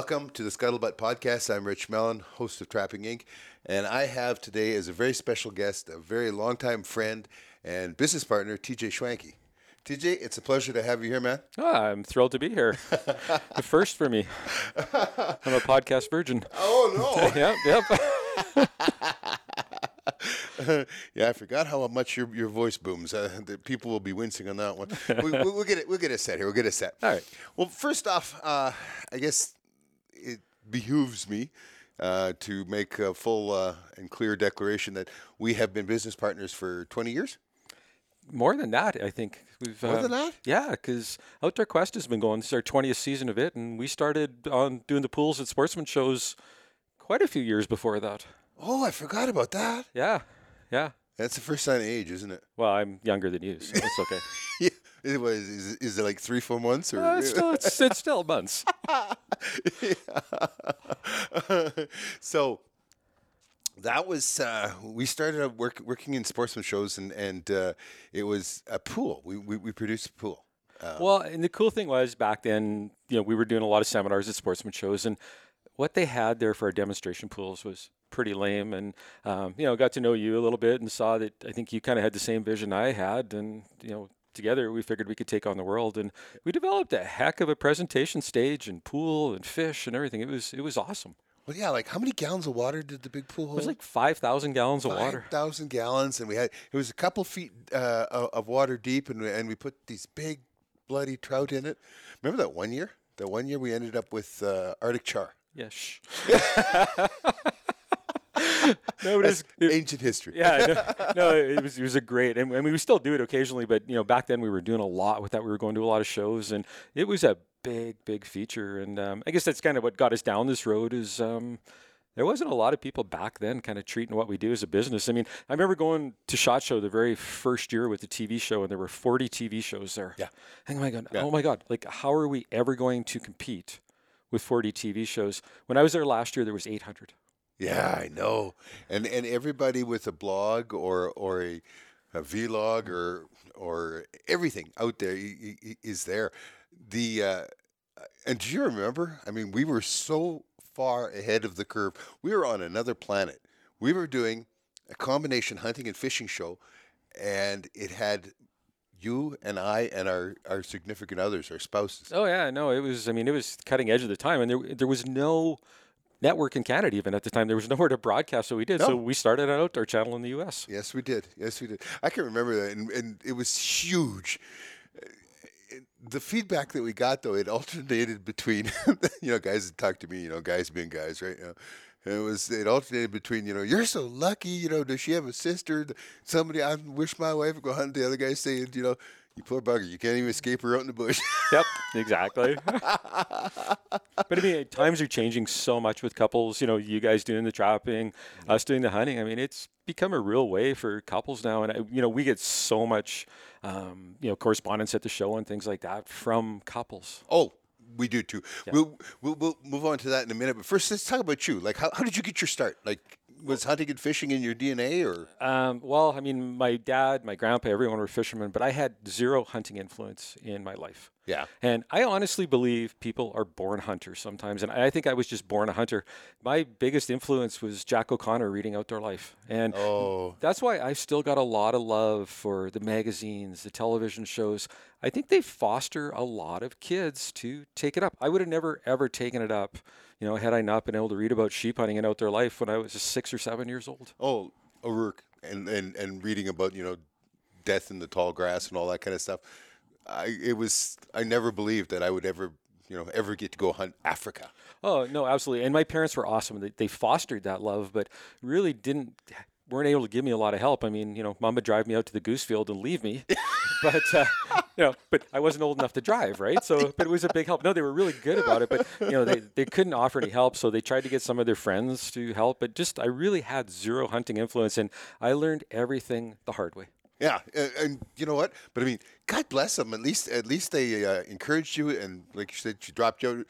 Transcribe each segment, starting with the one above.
Welcome to the Scuttlebutt Podcast. I'm Rich Mellon, host of Trapping Inc. And I have today as a very special guest, a very longtime friend and business partner, TJ Schwanke. TJ, it's a pleasure to have you here, man. Oh, I'm thrilled to be here. the first for me. I'm a podcast virgin. Oh, no! yep, yep. yeah, I forgot how much your, your voice booms. Uh, the people will be wincing on that one. we, we, we'll get it. We'll get a set here. We'll get a set. All right. Well, first off, uh, I guess it behooves me uh, to make a full uh, and clear declaration that we have been business partners for 20 years. More than that, I think. We've, More than that? Yeah, because Outdoor Quest has been going. This is our 20th season of it, and we started on doing the pools and sportsman shows quite a few years before that. Oh, I forgot about that. Yeah, yeah. That's the first sign of age, isn't it? Well, I'm younger than you, so it's okay. yeah. It was. Is, is it like three, four months, or Uh, it's, still, it's, it's still months. so that was uh, we started work, working in sportsman shows, and and uh, it was a pool. We we, we produced a pool. Uh, well, and the cool thing was back then, you know, we were doing a lot of seminars at sportsman shows, and what they had there for our demonstration pools was pretty lame. And um, you know, got to know you a little bit and saw that I think you kind of had the same vision I had, and you know, together we figured we could take on the world, and we developed a heck of a presentation stage and pool and fish and everything. It was it was awesome. Well, yeah, like how many gallons of water did the big pool hold? It was like five thousand gallons of water. Five thousand gallons, and we had it was a couple feet uh, of water deep, and we, and we put these big bloody trout in it. Remember that one year? That one year we ended up with uh, Arctic char. Yes. no, it is ancient history. yeah, no, no, it was it was a great, and mean we still do it occasionally, but you know back then we were doing a lot with that. We were going to a lot of shows, and it was a big, big feature. And um, I guess that's kind of what got us down this road. Is um, there wasn't a lot of people back then kind of treating what we do as a business. I mean, I remember going to Shot Show the very first year with the TV show, and there were 40 TV shows there. Yeah. And oh my god, Yeah. oh my god, like how are we ever going to compete with 40 TV shows? When I was there last year, there was 800. Yeah, I know. And and everybody with a blog or or a, a vlog or or everything out there is there. The uh, and do you remember? I mean, we were so far ahead of the curve. We were on another planet. We were doing a combination hunting and fishing show, and it had you and I and our our significant others, our spouses. Oh yeah, no, it was. I mean, it was cutting edge of the time, and there there was no network in Canada even at the time. There was nowhere to broadcast, so we did. So we started an outdoor channel in the U.S. Yes, we did. Yes, we did. I can remember that, and, and it was huge. Uh, The feedback that we got, though, it alternated between, you know, guys that talk to me, you know, guys being guys, right? You know, and it was it alternated between, you know, you're so lucky, you know, does she have a sister? Somebody, I wish my wife would go hunt. The other guy saying, you know, you poor bugger, you can't even escape her out in the bush. Yep, exactly. but I mean, times are changing so much with couples. You know, you guys doing the trapping, us doing the hunting. I mean, it's become a real way for couples now, and I, you know, we get so much, um, you know, correspondence at the show and things like that from couples. oh, we do too. We'll, we'll we'll move on to that in a minute. But first, let's talk about you. Like, how, how did you get your start? Like, was hunting and fishing in your DNA, or Um, well, I mean, my dad, my grandpa, everyone were fishermen, but I had zero hunting influence in my life. Yeah? And I honestly believe people are born hunters sometimes. And I think I was just born a hunter. My biggest influence was Jack O'Connor reading Outdoor Life. And Oh, that's why I've still got a lot of love for the magazines, the television shows. I think they foster a lot of kids to take it up. I would have never, ever taken it up, you know, had I not been able to read about sheep hunting and outdoor life when I was just six or seven years old. Oh, Ruark and, and, and reading about, you know, death in the tall grass and all that kind of stuff. I it was I never believed that I would ever, you know, ever get to go hunt Africa. Oh no, absolutely. And my parents were awesome. They, they fostered that love, but really didn't weren't able to give me a lot of help. I mean, you know, mom would drive me out to the goose field and leave me, but uh, you know, but I wasn't old enough to drive, right? So, but it was a big help. No, they were really good about it, but you know, they they couldn't offer any help, so they tried to get some of their friends to help. But just I really had zero hunting influence, and I learned everything the hard way. Yeah, and, and you know what? But I mean, God bless them. At least at least they uh, encouraged you, and like you said, she dropped you. out.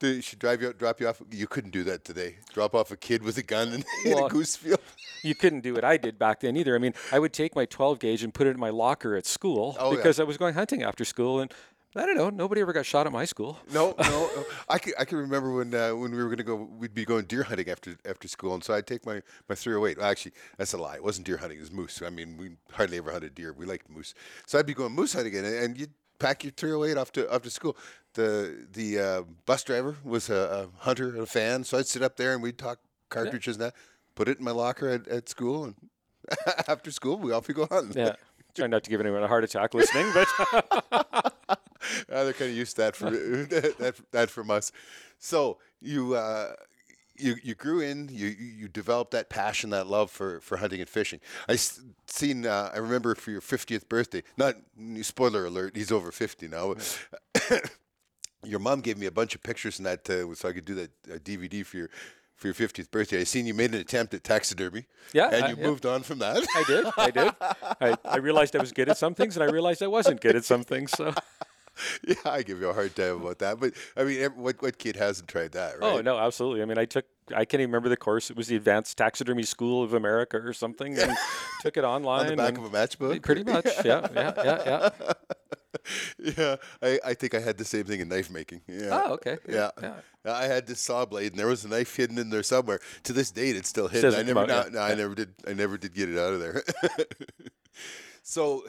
They should drive you out, drop you off. You couldn't do that today. Drop off a kid with a gun in, in a goose field. you couldn't do what I did back then either. I mean, I would take my 12 gauge and put it in my locker at school Oh, yeah. because I was going hunting after school and I don't know. Nobody ever got shot at my school. No, no. I can I can remember when uh, when we were going to go. We'd be going deer hunting after after school, and so I'd take my my 308. Well, actually, that's a lie. It wasn't deer hunting. It was moose. I mean, we hardly ever hunted deer. We liked moose. So I'd be going moose hunting, and, and you'd pack your 308 off to off to school. The the uh, bus driver was a, a hunter and a fan, so I'd sit up there and we'd talk cartridges and that. Put it in my locker at, at school, and after school we off we go hunting. Yeah. Trying not to give anyone a heart attack listening, but Uh, they're kind of used to that, for, that, that from us. So you, uh, you, you grew in, you, you developed that passion, that love for, for hunting and fishing. I seen, uh, I remember for your 50th birthday, not spoiler alert, he's over 50 now. your mom gave me a bunch of pictures in that, uh, so I could do that uh, DVD for your, for your 50th birthday. I seen you made an attempt at taxidermy. Yeah, And I- you yeah. moved on from that. I did. I did. I, I realized I was good at some things, and I realized I wasn't good at some things. So, yeah, I give you a hard time about that. But I mean, what, what kid hasn't tried that, right? oh no, absolutely. I mean, I took. I can't even remember the course. It was the Advanced Taxidermy School of America or something, and took it online. On the back of a matchbook? Pretty much. Yeah. Yeah. Yeah. Yeah. Yeah, I, I think I had the same thing in knife making. Yeah. Oh, okay. Yeah. Yeah. I had this saw blade, and there was a knife hidden in there somewhere. To this date, it's still hidden. I never, out, no, yeah. no, I never did. I never did get it out of there. so,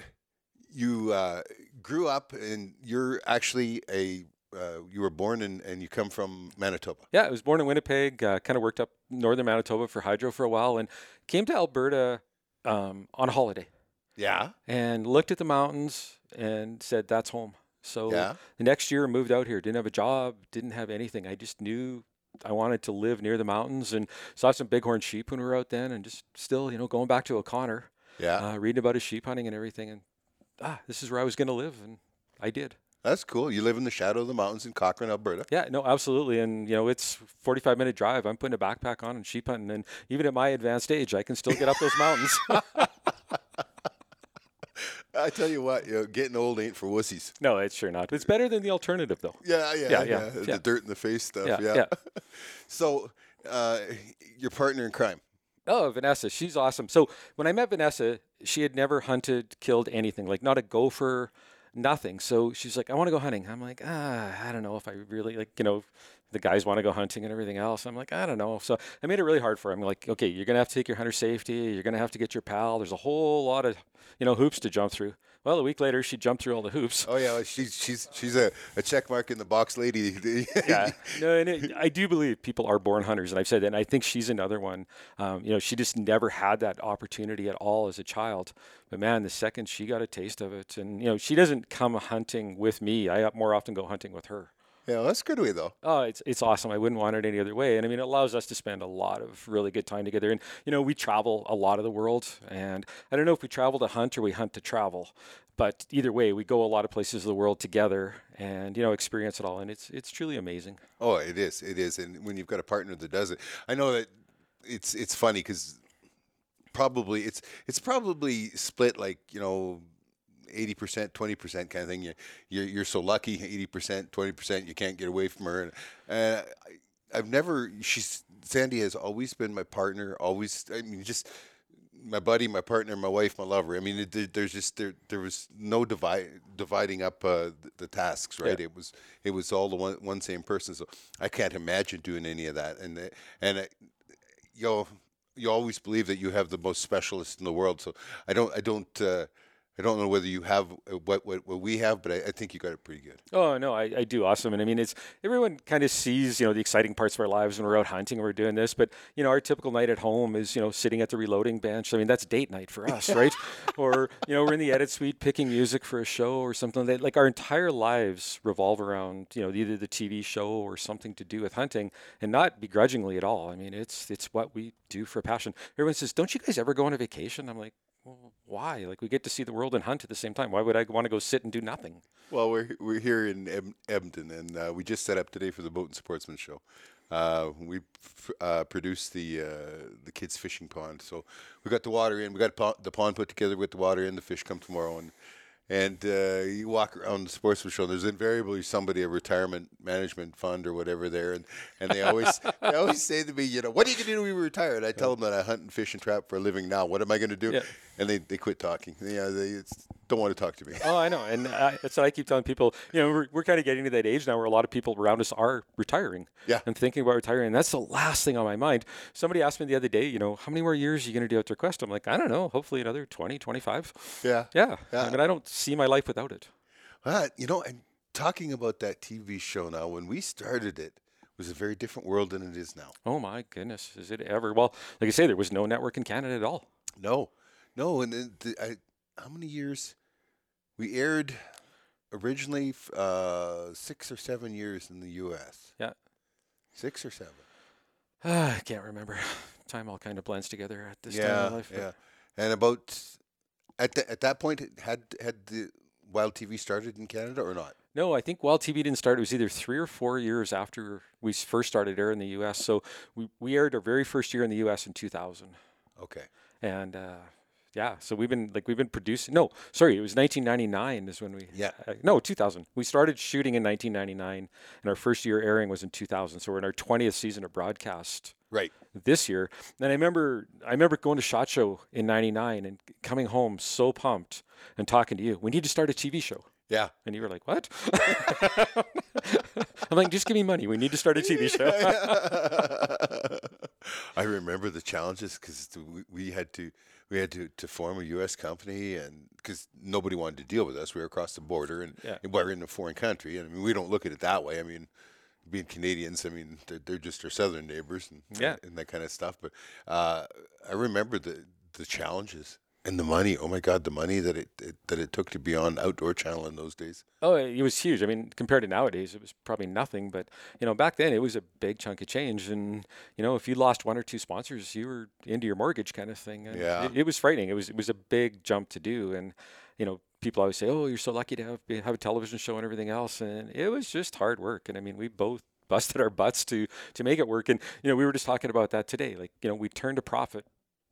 you uh, grew up, and you're actually a. Uh, you were born in, and you come from Manitoba. Yeah, I was born in Winnipeg. Uh, kind of worked up northern Manitoba for hydro for a while, and came to Alberta um, on a holiday Yeah. and looked at the mountains and said, "That's home." So Yeah. the next year, moved out here. Didn't have a job. Didn't have anything. I just knew I wanted to live near the mountains, and saw some bighorn sheep when we were out then, and just still, you know, going back to O'Connor, Yeah. uh, reading about his sheep hunting and everything, and ah, this is where I was going to live, and I did. That's cool. You live in the shadow of the mountains in Cochrane, Alberta. Yeah, no, absolutely. And you know, it's 45 minute drive. I'm putting a backpack on and sheep hunting, and even at my advanced age, I can still get up those mountains. I tell you what, you know, getting old ain't for wussies. no, it's sure not. It's better than the alternative, though. Yeah, yeah, yeah. Yeah, yeah, The dirt in the face stuff. Yeah, Yeah. yeah. so, uh, your partner in crime. Oh, Vanessa, she's awesome. So when I met Vanessa, she had never hunted, killed anything, like not a gopher, nothing. So she's like, I want to go hunting. I'm like, ah, I don't know if I really like, you know, the guys want to go hunting and everything else. I'm like, I don't know. So I made it really hard for him. Like, okay, you're gonna have to take your hunter safety. You're gonna have to get your pal. There's a whole lot of, you know, hoops to jump through. Well, a week later, she jumped through all the hoops. Oh yeah, she's she's she's a, a check mark in the box lady. yeah, no, and it, I do believe people are born hunters, and I've said that. And I think she's another one. Um, you know, she just never had that opportunity at all as a child. But man, the second she got a taste of it, and you know, she doesn't come hunting with me. I more often go hunting with her. Yeah, well, that's good way though. Oh, it's it's awesome. I wouldn't want it any other way. And I mean, it allows us to spend a lot of really good time together. And you know, we travel a lot of the world, and I don't know if we travel to hunt or we hunt to travel, but either way, we go a lot of places of the world together, and you know, experience it all. And it's it's truly amazing. Oh, it is, it is, and when you've got a partner that does it, I know that it's it's funny because probably it's it's probably split like you know. 80% 20% kind of thing you you're, you're so lucky 80% 20% you can't get away from her. And uh, I, I've never she's Sandy has always been my partner always I mean just my buddy my partner my wife my lover. I mean it, there's just there there was no divide dividing up uh, the, the tasks right? It was it was all the one one same person. So I can't imagine doing any of that. And and you know you always believe that you have the most specialist in the world. So I don't I don't uh, I don't know whether you have uh, what what, what we have but I, I think you got it pretty good Oh no, I, I do awesome, and I mean it's everyone kind of sees you know the exciting parts of our lives when we're out hunting and we're doing this, but you know our typical night at home is you know sitting at the reloading bench. I mean that's date night for us, right? or you know we're in the edit suite picking music for a show or something. That like our entire lives revolve around you know either the TV show or something to do with hunting, and not begrudgingly at all. I mean it's it's what we do for passion. Everyone says, "Don't you guys ever go on a vacation?" I'm like. Well, why? Like we get to see the world and hunt at the same time. Why would I want to go sit and do nothing? Well, we're we're here in Eb- Edmonton, and uh, we just set up today for the Boat and Sportsman Show. Uh, we f- uh, produced the uh, the kids' fishing pond, so we got the water in. We got po- the pond put together with the water in. The fish come tomorrow, and and uh, you walk around the sportsman show. There's invariably somebody a retirement management fund or whatever there, and, and they always they always say to me, you know, what are you gonna do when we retire? And I tell them that I hunt and fish and trap for a living now. What am I gonna do? Yeah. And they, they quit talking. Yeah, they, it's don't want to talk to me. Oh, I know, and I, that's what I keep telling people. You know, we're, we're kind of getting to that age now where a lot of people around us are retiring, Yeah. and thinking about retiring. And that's the last thing on my mind. Somebody asked me the other day, you know, how many more years are you going to do Outdoor Quest? I'm like, I don't know. Hopefully another 20, 25. Yeah. Yeah. Yeah. I mean, I don't see my life without it. Uh, you know, and talking about that TV show now, when we started it, it was a very different world than it is now. Oh my goodness, is it ever? Well, like I say, there was no network in Canada at all. No, no, and then the, I, how many years? We aired originally uh, six or seven years in the U.S. Yeah. six or seven. Ah, I can't remember. Time all kind of blends together at this time yeah, of life. yeah. And about at the, at that point, had had the Wild TV started in Canada or not? No, I think Wild TV didn't start. It was either three or four years after we first started air in the U.S. So we, we aired our very first year in the U.S. in 2000, Okay. and uh, yeah, so we've been like we've been producing. No, sorry, it was 1999 is when we. Yeah. Uh, no, 2000. We started shooting in 1999, and our first year airing was in 2000. So we're in our 20th season of broadcast Right. this year. And I remember I remember going to Shot Show in '99 and coming home so pumped and talking to you. We need to start a TV show. Yeah. And you were like, "What?" I'm like, "Just give me money. We need to start a TV show." I remember the challenges because we, we had to we had to, to form a U.S. company and because nobody wanted to deal with us, we were across the border and, Yeah. and we're in a foreign country. And I mean, we don't look at it that way. I mean, being Canadians, I mean, they're, they're just our southern neighbors and, Yeah. and that kind of stuff. But uh, I remember the the challenges and the money. Oh my God, the money that it, it that it took to be on Outdoor Channel in those days. oh, it was huge. I mean, compared to nowadays, it was probably nothing. But you know, back then it was a big chunk of change. And you know, if you lost one or two sponsors, you were into your mortgage kind of thing. And Yeah. it, it was frightening. It was it was a big jump to do. And you know, people always say, "Oh, you're so lucky to have have a television show and everything else." And it was just hard work. And I mean, we both busted our butts to to make it work. And you know, we were just talking about that today. Like, you know, we turned a profit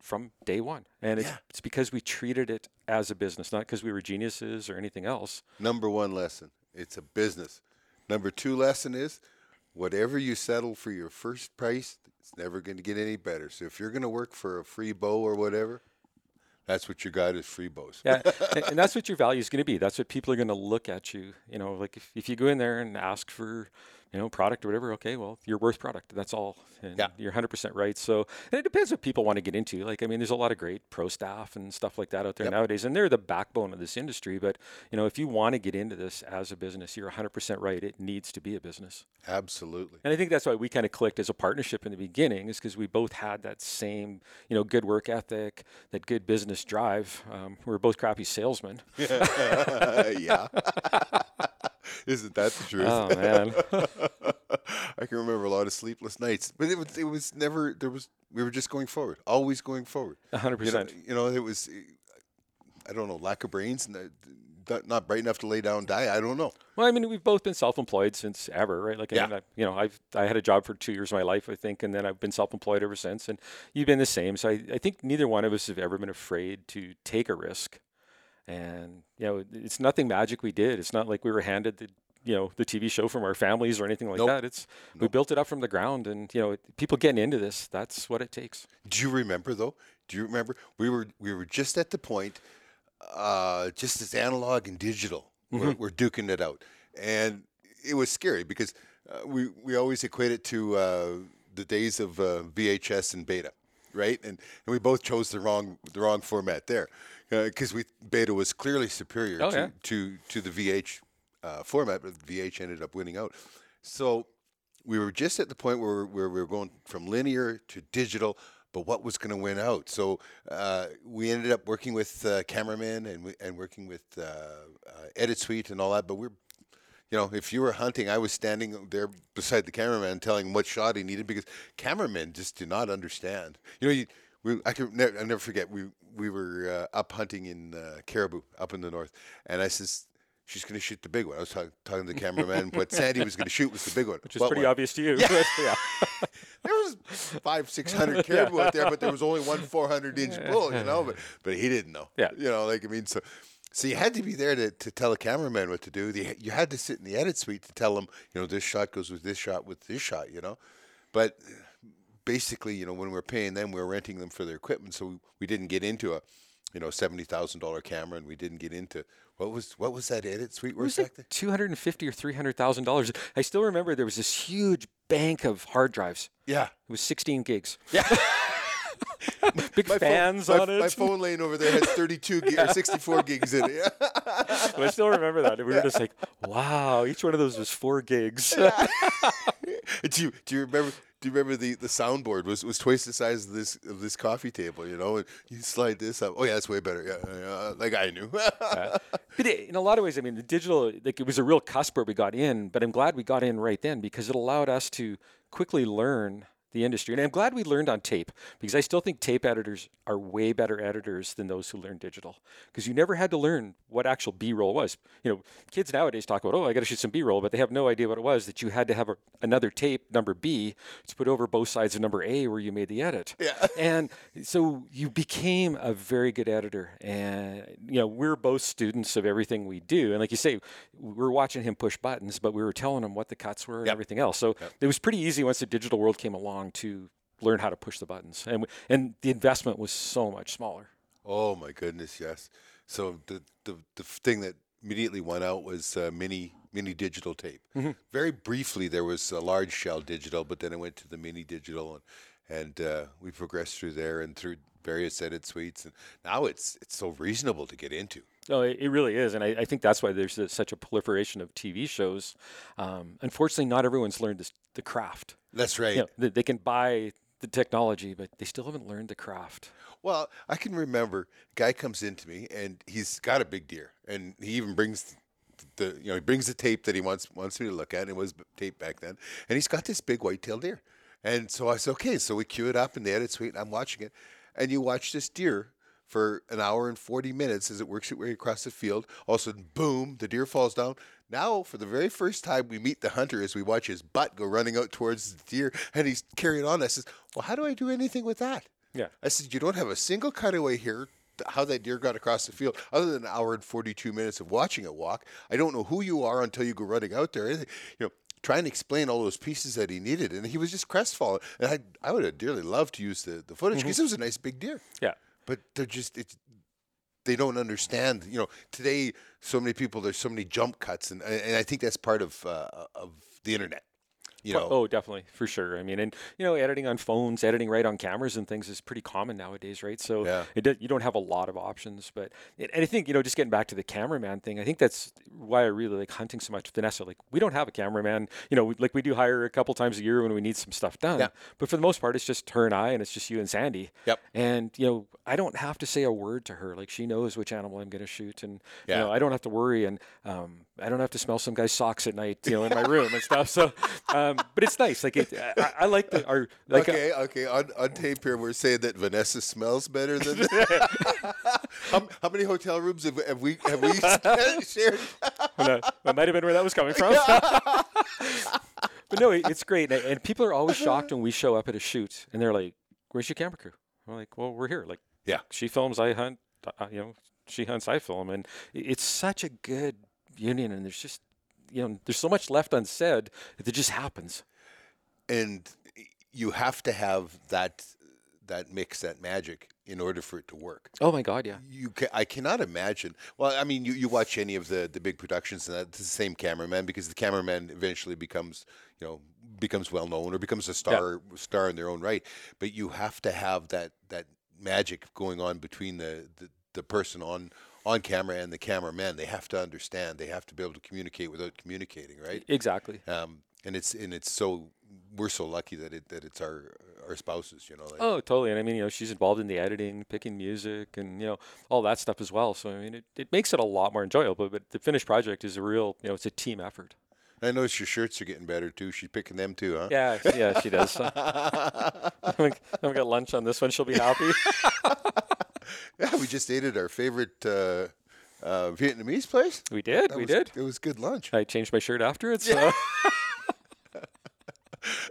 from day one, and it's Yeah. it's because we treated it as a business, not because we were geniuses or anything else. Number one lesson it's a business. Number two lesson is whatever you settle for your first price, it's never going to get any better. So if you're going to work for a free bow or whatever, that's what you got is free bows. Yeah, and, and that's what your value is going to be. That's what people are going to look at you. You know, like if, if you go in there and ask for, you know, product or whatever, okay, well, you're worth product. That's all. And Yeah. you're 100% right. So, and it depends what people want to get into. Like, I mean, there's a lot of great pro staff and stuff like that out there Yep. nowadays, and they're the backbone of this industry. But, you know, if you want to get into this as a business, you're 100% right. It needs to be a business. Absolutely. And I think that's why we kind of clicked as a partnership in the beginning, is because we both had that same, you know, good work ethic, that good business drive. Um, we were both crappy salesmen. yeah. Isn't that the truth? Oh man. I can remember a lot of sleepless nights, but it was it was never there was we were just going forward, always going forward. hundred You know, percent. you know, it was I don't know, lack of brains and not- not bright enough to lay down and die. I don't know. Well, I mean, we've both been self-employed since ever, right? Like, I Yeah. mean, I, you know, I've I had a job for two years of my life, I think, and then I've been self-employed ever since. And you've been the same. So I, I think neither one of us have ever been afraid to take a risk. And you know, it's nothing magic we did. It's not like we were handed the you know the TV show from our families or anything like Nope. that. It's we built it up from the ground, and you know, people getting into this, that's what it takes. Do you remember though? Do you remember we were we were just at the point, uh, just as analog and digital, we're, we're duking it out, and it was scary because uh, we we always equate it to uh, the days of uh, VHS and Beta, right? And and we both chose the wrong the wrong format there because we Beta was clearly superior Oh, to, yeah. to to the VH uh, format, but VH ended up winning out. So we were just at the point where, where we were going from linear to digital, but what was going to win out? So uh, we ended up working with uh, cameramen and we, and working with uh, uh, edit suite and all that. But we're, you know, if you were hunting, I was standing there beside the cameraman telling him what shot he needed because cameramen just do not understand. You know, you, we, I can never, I never forget we we were uh, up hunting in uh, Caribou up in the north, and I says. She's going to shoot the big one. I was talking, talking to the cameraman. What Sandy was going to shoot was the big one. Which is pretty one? obvious to you. Yeah. yeah. there was five, six hundred caribou out there, but there was only one four hundred inch bull, you know. But but he didn't know. Yeah. You know, like I mean, so so you had to be there to, to tell a cameraman what to do. The, you had to sit in the edit suite to tell him, you know, this shot goes with this shot with this shot, you know. But basically, you know, when we were paying them, we were renting them for their equipment, so we, we didn't get into a you know seventy thousand dollar camera, and we didn't get into what was what was that edit suite It was like two hundred and fifty or three hundred thousand dollars. I still remember there was this huge bank of hard drives. Yeah, It was sixteen gigs. yeah. Big My phone- fans my, on it. My phone lane over there has thirty two gig or sixty four gigs in it. But I still remember that. We were just like, wow, each one of those was four gigs. do you do you remember? Do you remember the, the soundboard was, was twice the size of this of this coffee table? You know, and you slide this up. Oh yeah, that's way better. Yeah, yeah uh, like I knew. But it, in a lot of ways, I mean, the digital, like it was a real cusp where we got in, but I'm glad we got in right then because it allowed us to quickly learn the industry. And I'm glad we learned on tape because I still think tape editors are way better editors than those who learn digital because you never had to learn what actual B-roll was. You know, kids nowadays talk about, oh, I got to shoot some B-roll, but they have no idea what it was that you had to have a, another tape, number B, to put over both sides of number A where you made the edit. Yeah. And so you became a very good editor. And, you know, we're both students of everything we do. And like you say, we're watching him push buttons, but we were telling him what the cuts were and Yep. everything else. So it was pretty easy once the digital world came along to learn how to push the buttons. And, and the investment was so much smaller. oh my goodness, yes. So the the the thing that immediately went out was uh, mini mini digital tape. Very briefly, there was a large shell digital, but then it went to the mini digital, and and uh, we progressed through there and through various edit suites, and now it's it's so reasonable to get into. No, it, it really is, and I, I think that's why there's a, such a proliferation of TV shows. Um, unfortunately, not everyone's learned this, the craft. That's right. You know, they, they can buy the technology, but they still haven't learned the craft. Well, I can remember guy comes into me and he's got a big deer, and he even brings the you know he brings the tape that he wants wants me to look at. It was tape back then, and he's got this big white-tailed deer, and so I said, okay, so we cue it up in the edit suite. And I'm watching it, and you watch this deer for an hour and 40 minutes as it works its way across the field. All of a sudden, boom, the deer falls down. Now, for the very first time, we meet the hunter as we watch his butt go running out towards the deer, and he's carrying on. I says, well, how do I do anything with that? Yeah. I said, you don't have a single cutaway here. How that deer got across the field, other than an hour and forty-two minutes of watching it walk, I don't know who you are until you go running out there. You know, try and explain all those pieces that he needed, and he was just crestfallen. And I, I would have dearly loved to use the, the footage mm-hmm. because it was a nice big deer. Yeah. But they're just it's they don't understand. You know, today so many people there's so many jump cuts, and and I think that's part of uh, of the internet. You know, Oh, definitely, for sure. I mean, and you know, editing on phones, editing right on cameras and things is pretty common nowadays, right? So Yeah. it do, you don't have a lot of options. But and I think you know, just getting back to the cameraman thing, I think that's why I really like hunting so much. Vanessa, like we don't have a cameraman. You know, we, like we do hire a couple times a year when we need some stuff done. Yeah. But for the most part, it's just her and I, and it's just you and Sandy. Yep. And you know, I don't have to say a word to her. Like she knows which animal I'm going to shoot, and Yeah. you know, I don't have to worry, and um, I don't have to smell some guy's socks at night, you know, in my room and stuff. So, um, but it's nice. Like it, I, I like the our like. uh, okay, okay. On, on tape here, we're saying that Vanessa smells better than. how, how many hotel rooms have, have we have we shared? that, that might have been where that was coming from. but no, it, it's great, and, and people are always shocked when we show up at a shoot, and they're like, "Where's your camera crew?" We're like, "Well, we're here." Like, Yeah. she films, I hunt. Uh, you know, she hunts, I film, and it's such a good union. And there's just, you know, there's so much left unsaid that it just happens. and you have to have that that mix, that magic, in order for it to work. Oh my God, yeah. You ca- I cannot imagine. Well, I mean, you, you watch any of the, the big productions, and that's the same cameraman because the cameraman eventually becomes, you know, becomes well known or becomes a star star in their own right. But you have to have that that magic going on between the, the, the person on on camera and the cameraman. They have to understand. They have to be able to communicate without communicating, right? Exactly. Um, and it's and it's so we're so lucky that it that it's our our spouses, you know. Like, Oh, totally. And I mean, you know, she's involved in the editing, picking music, and you know, all that stuff as well. So I mean, it, it makes it a lot more enjoyable. But the finished project is a real, you know, it's a team effort. I notice your shirts are getting better too. She's picking them too, huh? Yeah, yeah, she does. We we got lunch on this one. She'll be happy. Yeah, we just ate at our favorite uh, uh, Vietnamese place. We did. That we was- did. It was good lunch. I changed my shirt after it. So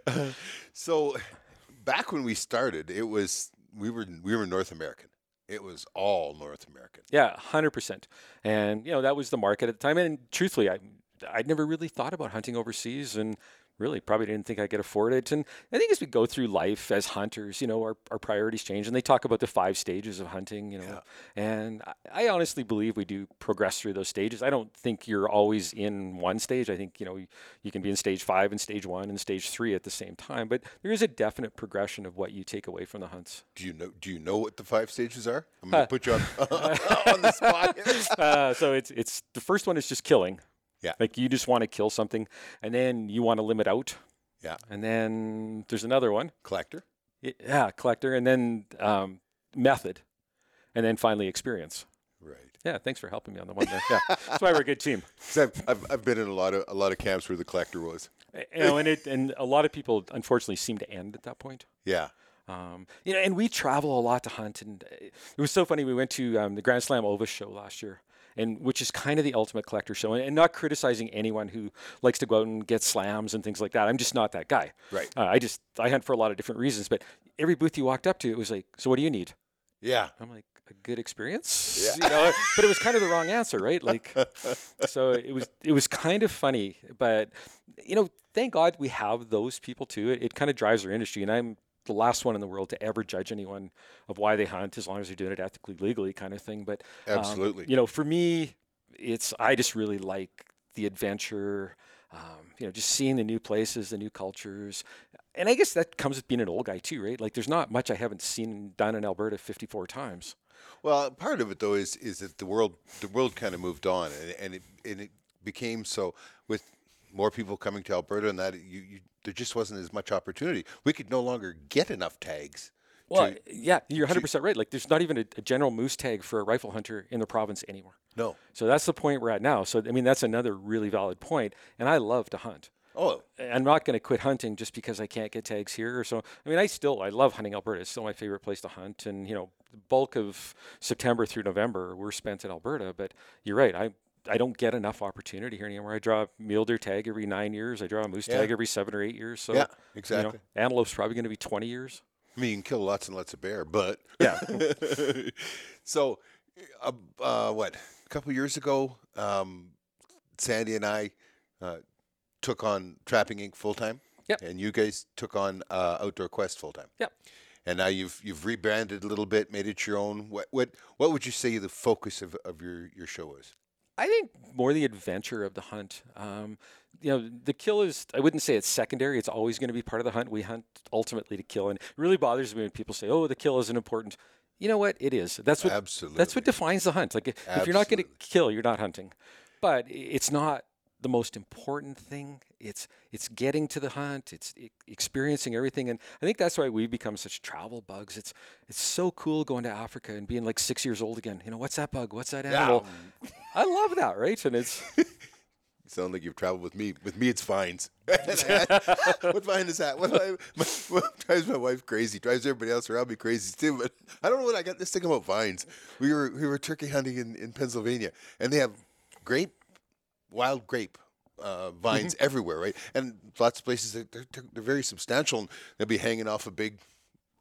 So, back when we started, it was we were we were North American. It was all North American. yeah, hundred percent. And you know, that was the market at the time. And truthfully, I I'd never really thought about hunting overseas. And really probably didn't think I could afford it. And I think as we go through life as hunters, you know, our, our priorities change. And they talk about the five stages of hunting, you know. And I, I honestly believe we do progress through those stages. I don't think you're always in one stage. I think, you know, you, you can be in stage five and stage one and stage three at the same time. But there is a definite progression of what you take away from the hunts. Do you know? Do you know what the five stages are? I'm going to put you on, on the spot. uh, so it's it's the first one is just killing. Yeah. Like you just want to kill something, and then you want to limit out. Yeah. And then there's another one. Collector. Yeah, collector, and then um, method, and then finally experience. Right. Yeah, thanks for helping me on the one there. Yeah, that's why we're a good team. I've, I've, I've been in a lot of a lot of camps where the collector was. You know, and it and a lot of people unfortunately seem to end at that point. Yeah. Um, you know, and we travel a lot to hunt, and uh, it was so funny. We went to um, the Grand Slam Ovis show last year, and which is kind of the ultimate collector show. And, and not criticizing anyone who likes to go out and get slams and things like that. I'm just not that guy. Right. Uh, I just I hunt for a lot of different reasons. But every booth you walked up to, it was like, so what do you need? Yeah. I'm like, a good experience, you know. But it was kind of the wrong answer, right? Like, so it was it was kind of funny, but you know, thank God we have those people too. It, it kind of drives our industry, and I'm the last one in the world to ever judge anyone of why they hunt, as long as they're doing it ethically, legally, kind of thing. But um, Absolutely. you know, for me, it's I just really like the adventure. Um, you know, just seeing the new places, the new cultures, and I guess that comes with being an old guy too, right? Like, there's not much I haven't seen and done in Alberta 54 times. Well, part of it though is is that the world the world kind of moved on, and, and it and it became so with more people coming to Alberta, and that you, you there just wasn't as much opportunity. We could no longer get enough tags. Well, to- yeah, you're 100% right. Like, there's not even a, a general moose tag for a rifle hunter in the province anymore. no. So that's the point we're at now. So, I mean, that's another really valid point. And I love to hunt. Oh, I'm not going to quit hunting just because I can't get tags here or so. I mean, I still I love hunting Alberta. It's still my favorite place to hunt, and you know, the bulk of September through November we're spent in Alberta. But you're right, I I don't get enough opportunity here anymore. I draw a mule deer tag every nine years. I draw a moose Yeah. tag every seven or eight years. So Yeah, you know, exactly. antelope's probably going to be 20 years. I mean, you can kill lots and lots of bear, but Yeah. so, uh, uh, what? A couple years ago, um, Sandy and I uh, took on Trapping Inc. full time. Yep. And you guys took on uh, Outdoor Quest full time. Yep. And now you've you've rebranded a little bit, made it your own. What what what would you say the focus of, of your, your show is? I think more the adventure of the hunt. Um, you know, the kill is, I wouldn't say it's secondary. It's always going to be part of the hunt. We hunt ultimately to kill. And it really bothers me when people say, oh, the kill isn't important. You know what? It is. That's what, Absolutely. that's what defines the hunt. Like if if you're not going to kill, you're not hunting. But it's not the most important thing. It's it's getting to the hunt. It's e- experiencing everything, and I think that's why we've become such travel bugs. It's it's so cool going to Africa and being like six years old again. You know, what's that bug? What's that animal? I love that, right? And it's You sound like you've traveled with me. With me, it's vines. what vine is that? What, my, what drives my wife crazy? Drives everybody else around me crazy too. But I don't know what I got this thing about vines. We were we were turkey hunting in, in Pennsylvania, and they have grape, wild grape. Uh, vines everywhere, right? And lots of places they're, they're, they're very substantial, and they'll be hanging off a big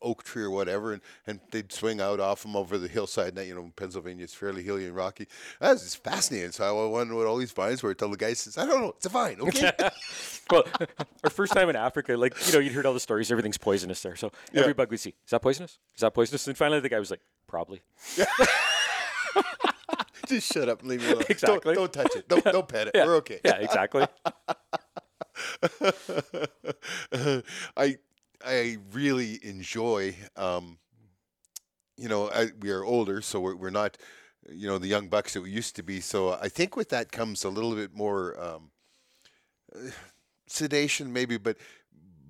oak tree or whatever, and, and they'd swing out off them over the hillside. Now, you know, Pennsylvania is fairly hilly and rocky. That was just fascinating. So I wondered what all these vines were. Until the guy says, "I don't know, it's a vine, okay." well, our first time in Africa, like you know, you'd heard all the stories. Everything's poisonous there. So every bug we see is that poisonous? Is that poisonous? And finally, the guy was like, probably. just shut up and leave me alone. Exactly. Don't, don't touch it. Don't, don't pet it. Yeah. We're okay. Yeah, exactly. I I really enjoy. Um, you know, I, we are older, so we're, we're not, you know, the young bucks that we used to be. So I think with that comes a little bit more um, sedation, maybe, but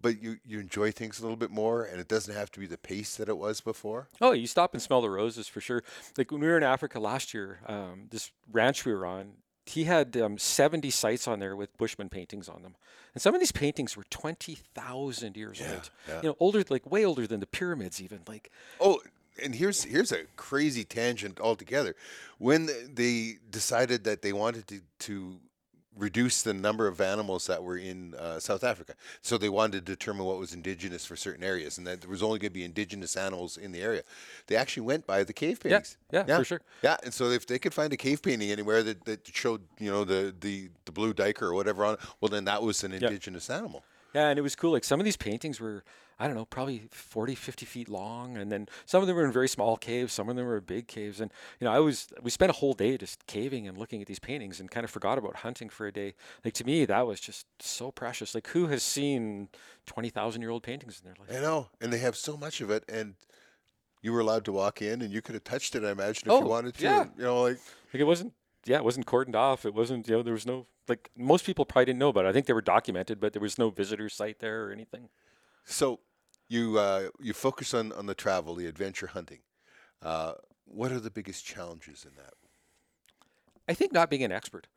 but you you enjoy things a little bit more, and it doesn't have to be the pace that it was before. Oh, you stop and smell the roses for sure. Like when we were in Africa last year, um, this ranch we were on, he had um, 70 sites on there with Bushman paintings on them. And some of these paintings were 20,000 years old. yeah. You know, older, like way older than the pyramids, even. Like, Oh, and here's here's a crazy tangent altogether. When they decided that they wanted to to reduce the number of animals that were in uh, South Africa. So they wanted to determine what was indigenous for certain areas, and that there was only going to be indigenous animals in the area. They actually went by the cave paintings. yeah, for sure. Yeah, and so if they could find a cave painting anywhere that, that showed, you know, the, the, the blue duiker or whatever on it, well, then that was an indigenous animal. Yeah, and it was cool. Like some of these paintings were, I don't know, probably 40, 50 feet long. And then some of them were in very small caves, some of them were big caves. And, you know, I was, we spent a whole day just caving and looking at these paintings and kind of forgot about hunting for a day. Like to me, that was just so precious. Like who has seen 20,000 year old paintings in their life? I know, and they have so much of it, and you were allowed to walk in, and you could have touched it. I imagine if Oh, you wanted to. yeah. and, You know, like Like it wasn't, yeah, it wasn't cordoned off. It wasn't, you know, there was no, like most people probably didn't know about it. I think they were documented, but there was no visitor site there or anything. so. You uh, you focus on on the travel, the adventure hunting. Uh, what are the biggest challenges in that? I think not being an expert.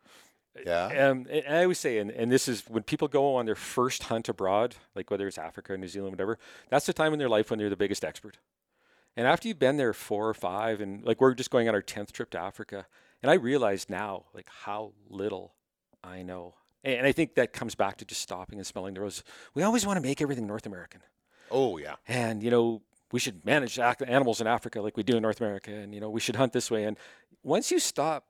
Yeah. Um, and I always say, and, and this is when people go on their first hunt abroad, like whether it's Africa, New Zealand, whatever, that's the time in their life when they're the biggest expert. And after you've been there four or five, and like we're just going on our 10th trip to Africa, and I realize now, like, how little I know. And, and I think that comes back to just stopping and smelling the roses. We always want to make everything North American. Oh yeah. And, you know, we should manage animals in Africa like we do in North America. And, you know, we should hunt this way. And once you stop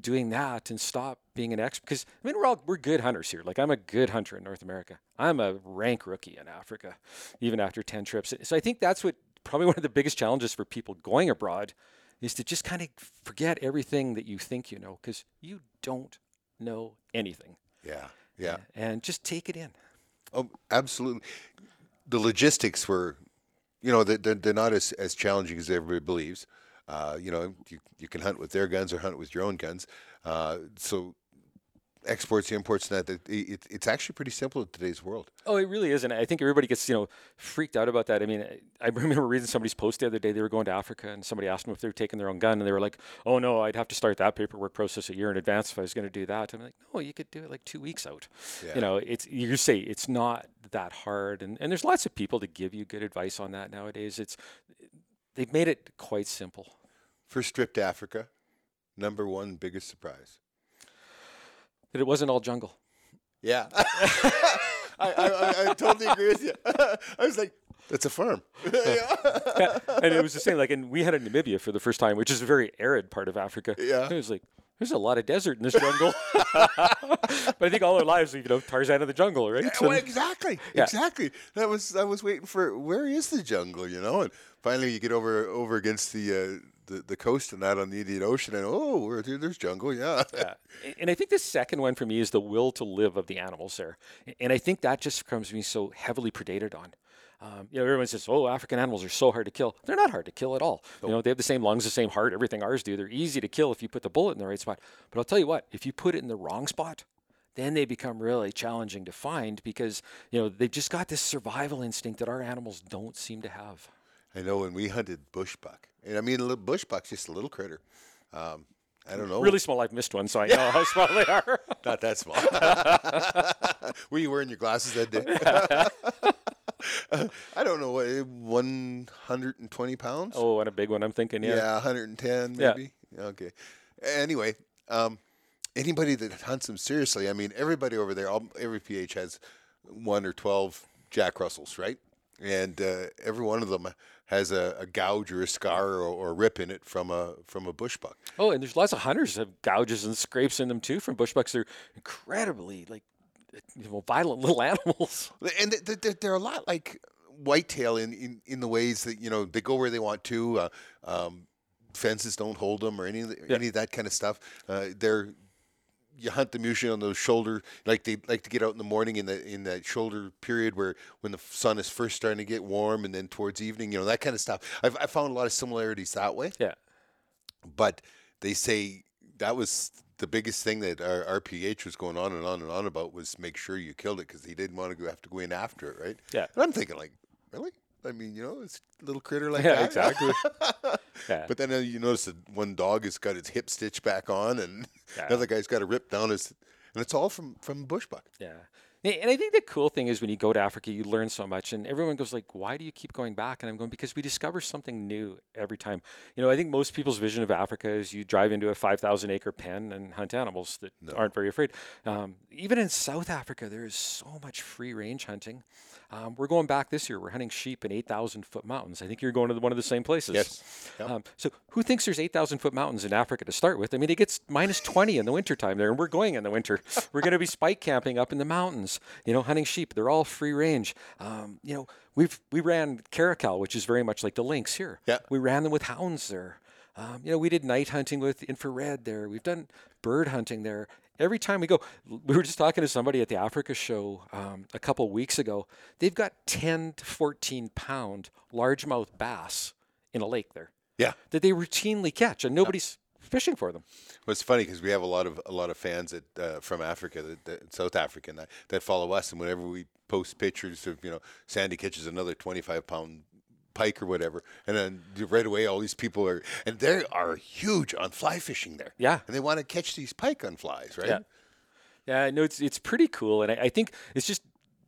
doing that and stop being an expert, because I mean, we're all, we're good hunters here. Like I'm a good hunter in North America. I'm a rank rookie in Africa, even after 10 trips. So I think that's what probably one of the biggest challenges for people going abroad is to just kind of forget everything that you think you know, because you don't know anything. Yeah. Yeah. And just take it in. Oh, absolutely. The logistics were, you know, they're, they're not as, as challenging as everybody believes. Uh, you know, you, you can hunt with their guns or hunt with your own guns. Uh, so exports, imports, and that, it, it's actually pretty simple in today's world. Oh, it really is, and I think everybody gets you know freaked out about that. I mean, I- remember reading somebody's post the other day. They were going to Africa, and somebody asked them if they were taking their own gun, and they were like, "Oh no, I'd have to start that paperwork process a year in advance if I was going to do that." I'm like, "No, you could do it like two weeks out." Yeah. You know, it's you say it's not that hard, and and there's lots of people to give you good advice on that nowadays. It's they've made it quite simple. First trip to Africa, number one biggest surprise. That it wasn't all jungle. Yeah. I, I, I, I totally agree with you. I was like, that's a farm. Yeah, and it was the same. Like, and we had in Namibia for the first time, which is a very arid part of Africa. Yeah. it was like there's a lot of desert in this jungle. but I think all our lives, you know, Tarzan of the jungle, right? Well, exactly, Yeah. exactly. That was I was waiting for where is the jungle, you know, and finally you get over over against the uh, the, the coast and that on the Indian Ocean, and oh, there's jungle, yeah. yeah. And I think the second one for me is the will to live of the animals there. And I think that just comes to me so heavily predated on. Um, you know, everyone says, "Oh, African animals are so hard to kill." They're not hard to kill at all. You know, they have the same lungs, the same heart, everything ours do. They're easy to kill if you put the bullet in the right spot. But I'll tell you what, if you put it in the wrong spot, then they become really challenging to find because you know they've just got this survival instinct that our animals don't seem to have. I know when we hunted bush buck, and I mean a little bush buck's just a little critter. Um, I don't know, Really small. I've missed one, so I know how small they are. not that small. Were you wearing your glasses that day? I don't know what one hundred and twenty pounds. oh, and a big one. I'm thinking, yeah. Yeah, 110 maybe. Yeah. Okay. Anyway, um, anybody that hunts them seriously, I mean, everybody over there, all, every PH has one or 12 Jack Russells, right? And uh, every one of them has a, a gouge or a scar or, or a rip in it from a from a bush buck. Oh, and there's lots of hunters that have gouges and scrapes in them too from bushbucks. They're incredibly like you know, violent little animals. And they- they- they're a lot like whitetail in, in, in the ways that, you know, they go where they want to. Uh, um, fences don't hold them or any of the, Yeah. any of that kind of stuff. Uh, they're you hunt them usually on those shoulder like they like to get out in the morning in the in that shoulder period where when the sun is first starting to get warm and then towards evening you know that kind of stuff I've, I found a lot of similarities that way Yeah. but they say that was the biggest thing that our RPH was going on and on and on about was make sure you killed it because he didn't want to go have to go in after it right Yeah. and I'm thinking like really I mean you know it's a little critter like Yeah, that exactly. Yeah. but then uh, you notice that one dog has got its hip stitch back on, and Yeah. another guy's got a rip down his, and it's all from from bushbuck. Yeah. And I think the cool thing is when you go to Africa, you learn so much, and everyone goes like, "Why do you keep going back?" And I'm going because we discover something new every time. You know, I think most people's vision of Africa is you drive into a 5,000 acre pen and hunt animals that No. aren't very afraid. Um, even in South Africa, there is so much free range hunting. Um, we're going back this year. We're hunting sheep in 8,000 foot mountains. I think you're going to the, one of the same places. Yes. Yep. Um, so who thinks there's 8,000 foot mountains in Africa to start with? I mean, it gets minus 20 in the wintertime there, and we're going in the winter. we're going to be spike camping up in the mountains, you know, hunting sheep. They're all free range. Um, you know, we've we ran caracal, which is very much like the lynx here. Yeah. We ran them with hounds there. Um, you know, we did night hunting with infrared there. We've done bird hunting there. Every time we go, we were just talking to somebody at the Africa show um, a couple weeks ago. They've got 10 to 14 pound largemouth bass in a lake there Yeah. that they routinely catch, and nobody's fishing for them. Well, it's funny because we have a lot of a lot of fans that uh, from Africa, that, that South African that, that follow us, and whenever we post pictures of you know Sandy catches another twenty five pound pike or whatever, and then right away all these people are and they are huge on fly fishing there. Yeah. and they want to catch these pike on flies, right? Yeah. Yeah, no, it's it's pretty cool, and I, I think it's just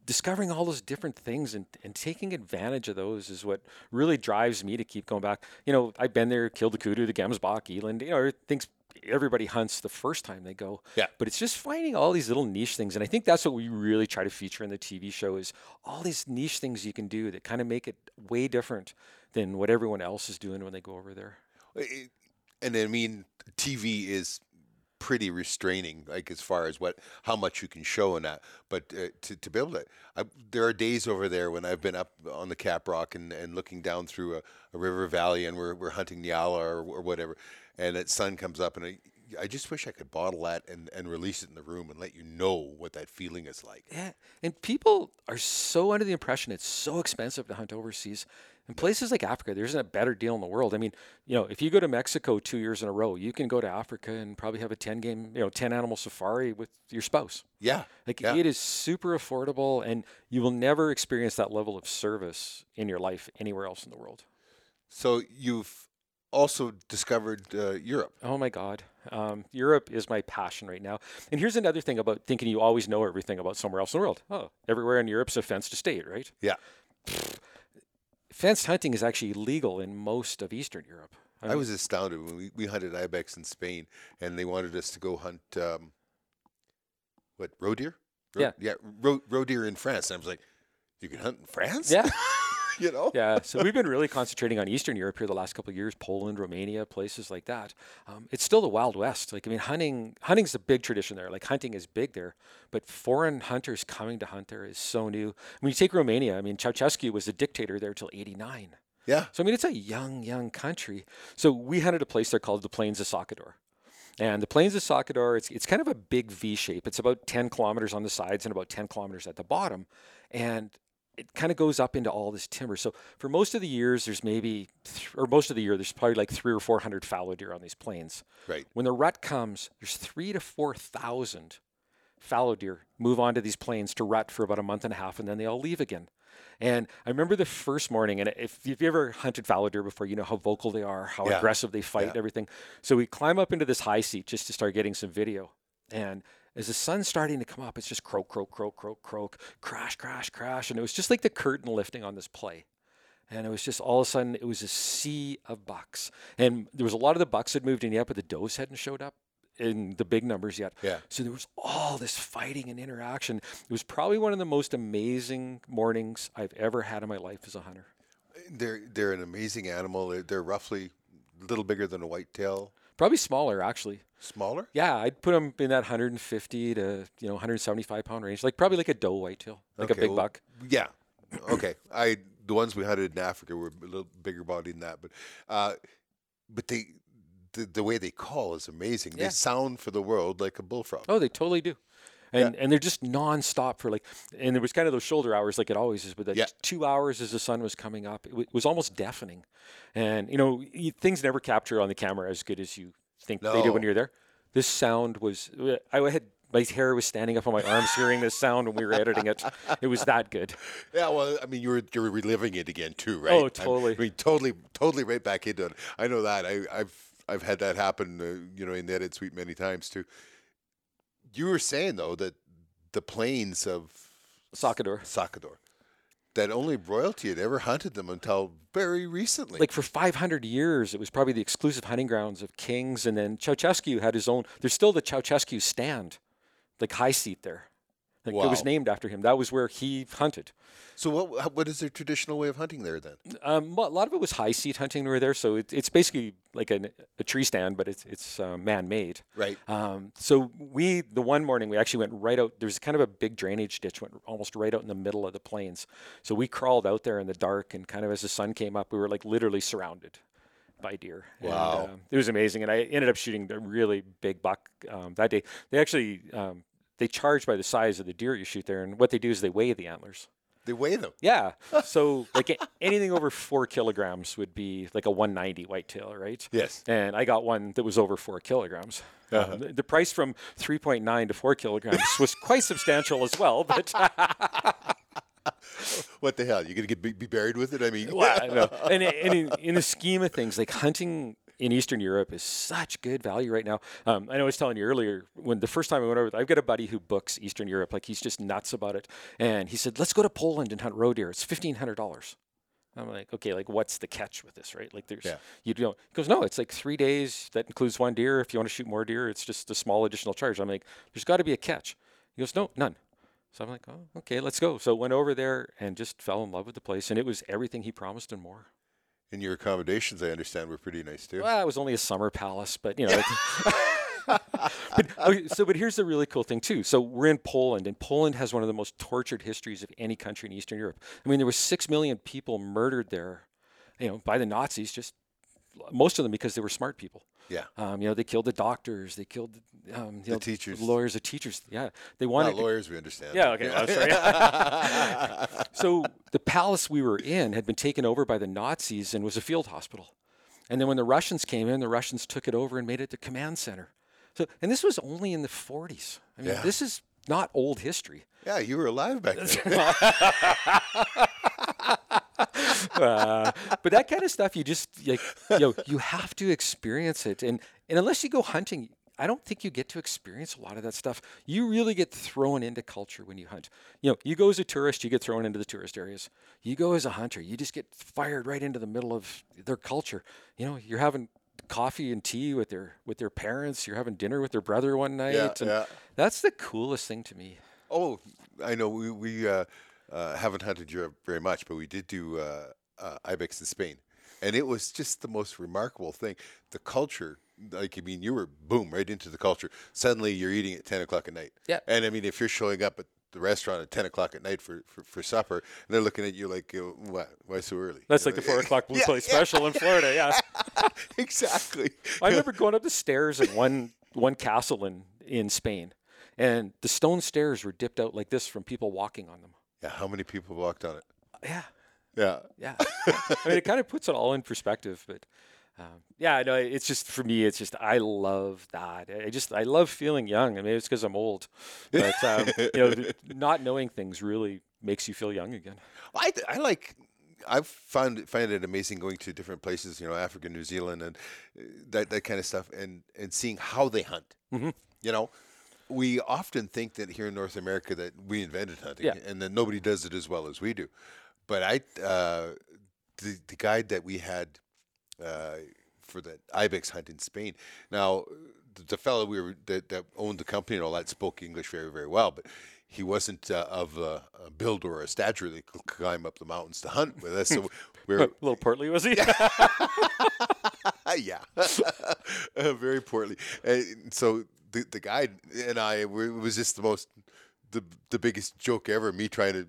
discovering all those different things and, and taking advantage of those is what really drives me to keep going back. You know, I've been there, killed the kudu, the gemsbok, eland, you know, things everybody hunts the first time they go. Yeah. But it's just finding all these little niche things, and I think that's what we really try to feature in the TV show is all these niche things you can do that kind of make it way different than what everyone else is doing when they go over there. It- and I mean, TV is pretty restraining, like as far as what how much you can show in that. But uh, to to be able to, I, there are days over there when I've been up on the Cap Rock and, and looking down through a, a river valley, and we're we're hunting Nyala or, or whatever, and that sun comes up, and I, I just wish I could bottle that and, and release it in the room and let you know what that feeling is like. Yeah, and people are so under the impression it's so expensive to hunt overseas. In places like Africa, there isn't a better deal in the world. I mean, you know, if you go to Mexico two years in a row, you can go to Africa and probably have a ten game, you know, ten animal safari with your spouse. Yeah, Like Yeah. it is super affordable, and you will never experience that level of service in your life anywhere else in the world. So you've also discovered uh, Europe. Oh my God. Um, Europe is my passion right now. And here's another thing about thinking you always know everything about somewhere else in the world. Oh, everywhere in Europe's a fenced estate, right? Yeah. Fenced hunting is actually legal in most of Eastern Europe. I mean, was astounded when we, we hunted ibex in Spain, and they wanted us to go hunt um, what roe deer? Ro- Yeah. yeah, roe, roe deer in France. And I was like, you can hunt in France? Yeah. you know. yeah, so we've been really concentrating on Eastern Europe here the last couple of years, Poland, Romania, places like that. Um, it's still the Wild West. Like I mean, hunting hunting's a big tradition there. Like hunting is big there, but foreign hunters coming to hunt there is so new. When you take Romania, I mean, Ceausescu was a dictator there till '89. Yeah. So I mean, it's a young, young country. So we hunted a place there called the Plains of Sacador. And the Plains of Sacador, it's, it's kind of a big V shape. It's about 10 kilometers on the sides and about 10 kilometers at the bottom. And it kind of goes up into all this timber. So for most of the years, there's maybe, th- or most of the year, there's probably like three or 400 fallow deer on these plains. Right. When the rut comes, there's three to 4,000 fallow deer move onto these plains to rut for about a month and a half, and then they all leave again. And I remember the first morning, and if you've ever hunted fallow deer before, you know how vocal they are, how Yeah. aggressive they fight, Yeah. and everything. So we climb up into this high seat just to start getting some video. And as the sun's starting to come up, it's just croak, croak, croak, croak, croak, crash, crash, crash. And it was just like the curtain lifting on this play. And it was just all of a sudden, it was a sea of bucks. And there was a lot of the bucks had moved in yet, but the does hadn't showed up in the big numbers yet. Yeah. So there was all this fighting and interaction. It was probably one of the most amazing mornings I've ever had in my life as a hunter. They're they're an amazing animal. They're, they're roughly a little bigger than a whitetail. Probably smaller, actually. Smaller. Yeah, I'd put them in that 150 to you know 175 pound range, like probably like a doe whitetail, like Okay, a big well, buck. Yeah. Okay. I the ones we hunted in Africa were a little bigger body than that, but uh, but they the, the way they call is amazing. Yeah. They sound for the world like a bullfrog. Oh, they totally do. And, and they're just nonstop for like, and there was kind of those shoulder hours like it always is, but that Yeah. two hours as the sun was coming up, it, w- was almost deafening. And you know, y- things never capture on the camera as good as you think they do when you're there. This sound was, I had my hair was standing up on my arms hearing this sound when we were editing it. It was that good. Yeah, well, I mean, you were you're reliving it again too, right? Oh, totally. I mean, totally, totally right back into it. I know that. I, I've I've had that happen, uh, you know, in the edit suite many times too. You were saying though that the plains of Sacador. Sacador. That only royalty had ever hunted them until very recently. Like for 500 years, it was probably the exclusive hunting grounds of kings. And then Ceausescu had his own. There's still the Ceausescu stand, like high seat there. Like It was named after him. That was where he hunted. so what? What is their traditional way of hunting there then? Um, a lot of it was high seat hunting over there. So it, it's basically like an, a tree stand, but it's it's uh, man made. Right. Um, so we, the one morning, we actually went right out. There's kind of a big drainage ditch, went almost right out in the middle of the plains. So we crawled out there in the dark, and kind of as the sun came up, we were like literally surrounded by deer. Wow. And, um, it was amazing, and I ended up shooting a really big buck um, that day. They actually um, they charge by the size of the deer you shoot there, and what they do is they weigh the antlers. They weigh them. Yeah. So like anything over four kilograms would be like a 190 whitetail, right? Yes. And I got one that was over four kilograms. Um, the, the price from 3.9 to four kilograms was quite substantial as well. But What the hell? You're gonna get be be buried with it? I mean, Well, no. and, and in, in the scheme of things, like hunting in Eastern Europe is such good value right now. Um, I know I was telling you earlier when the first time I went over, I've got a buddy who books Eastern Europe, like he's just nuts about it, and he said, "Let's go to Poland and hunt roe deer. It's fifteen hundred dollars." I'm like, okay, like what's the catch with this, right? Like, there's Yeah. you don't. He goes, no, it's like three days. That includes one deer. If you want to shoot more deer, it's just a small additional charge. I'm like, there's got to be a catch. He goes, no, none. So I'm like, oh, okay, let's go. So went over there and just fell in love with the place, and it was everything he promised and more. And your accommodations, I understand, were pretty nice too. Well, it was only a summer palace, but you know. but, okay, so, but here's the really cool thing too. So we're in Poland, and Poland has one of the most tortured histories of any country in Eastern Europe. I mean, there were six million people murdered there, you know, by the Nazis. Just most of them because they were smart people. Yeah. Um, you know, they killed the doctors, they killed um, The know, teachers. lawyers, the teachers. Yeah, they wanted Not lawyers, we understand. Yeah, okay, I'm sorry. so the palace we were in had been taken over by the Nazis and was a field hospital. And then when the Russians came in, the Russians took it over and made it the command center. So, and this was only in the 40s. I mean, Yeah. this is not old history. yeah, you were alive back then. Uh, but that kind of stuff, you just like, you know, you have to experience it. And and unless you go hunting, I don't think you get to experience a lot of that stuff. You really get thrown into culture when you hunt. You know, you go as a tourist, you get thrown into the tourist areas. You go as a hunter, you just get fired right into the middle of their culture. You know, you're having coffee and tea with their with their parents. You're having dinner with their brother one night. Yeah, and yeah. That's the coolest thing to me. Oh, I know. We we uh, uh, haven't hunted Europe very much, but we did do uh, uh, ibex in Spain, and it was just the most remarkable thing. The culture, like I mean, you were boom right into the culture. Suddenly, you're eating at ten o'clock at night. Yeah. And I mean, if you're showing up at the restaurant at ten o'clock at night for, for, for supper, and they're looking at you like, "What? Why so early?" That's You like the four o'clock blue Yeah, plate yeah. special in Florida. Yeah. exactly. I remember going up the stairs at one one castle in in Spain, and the stone stairs were dipped out like this from people walking on them. Yeah. How many people walked on it? Yeah, Yeah. yeah. I mean, it kind of puts it all in perspective. But um, yeah, I know it's just for me. It's just I love that. I just I love feeling young. I mean, it's because I'm old, but um, you know, not knowing things really makes you feel young again. I, I like I've found find it amazing going to different places, you know, Africa, New Zealand, and uh, that that kind of stuff, and and seeing how they hunt. Mhm. You know, we often think that here in North America that we invented hunting, Yeah. and that nobody does it as well as we do. But I, uh, the the guide that we had uh, for the ibex hunt in Spain. Now, the, the fellow we were that, that owned the company and all that spoke English very very well, but he wasn't uh, of a, a build or a stature that could climb up the mountains to hunt with us. So we A we're little portly was he? yeah, Uh, very portly. And so the the guide and I was just the most the the biggest joke ever. Me trying to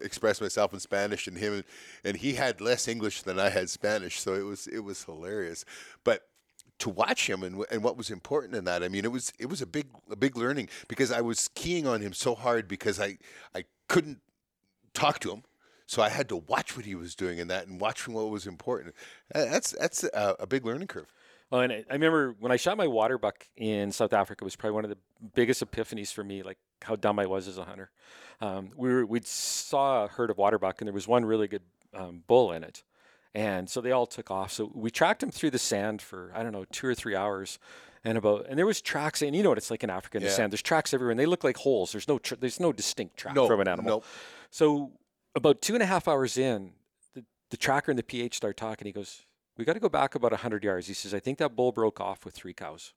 express myself in Spanish and him and he had less English than I had Spanish, so it was it was hilarious. But to watch him and, and what was important in that, I mean, it was it was a big a big learning because I was keying on him so hard because I I couldn't talk to him. So I had to watch what he was doing in that and watching what was important. That's that's a, a big learning curve. Well, and I, I remember when I shot my water buck in South Africa was probably one of the biggest epiphanies for me, like how dumb I was as a hunter. Um, we were, we saw a herd of water buck, and there was one really good um, bull in it, and so they all took off. So we tracked him through the sand for I don't know two or three hours, and about and there was tracks and you know what it's like in Africa in the sand. There's tracks everywhere and they look like holes. There's no tr- there's no distinct track No, from an animal. no. So about two and a half hours in, the, the tracker and the PH start talking. He goes, "We got to go back about hundred yards." He says, "I think that bull broke off with three cows."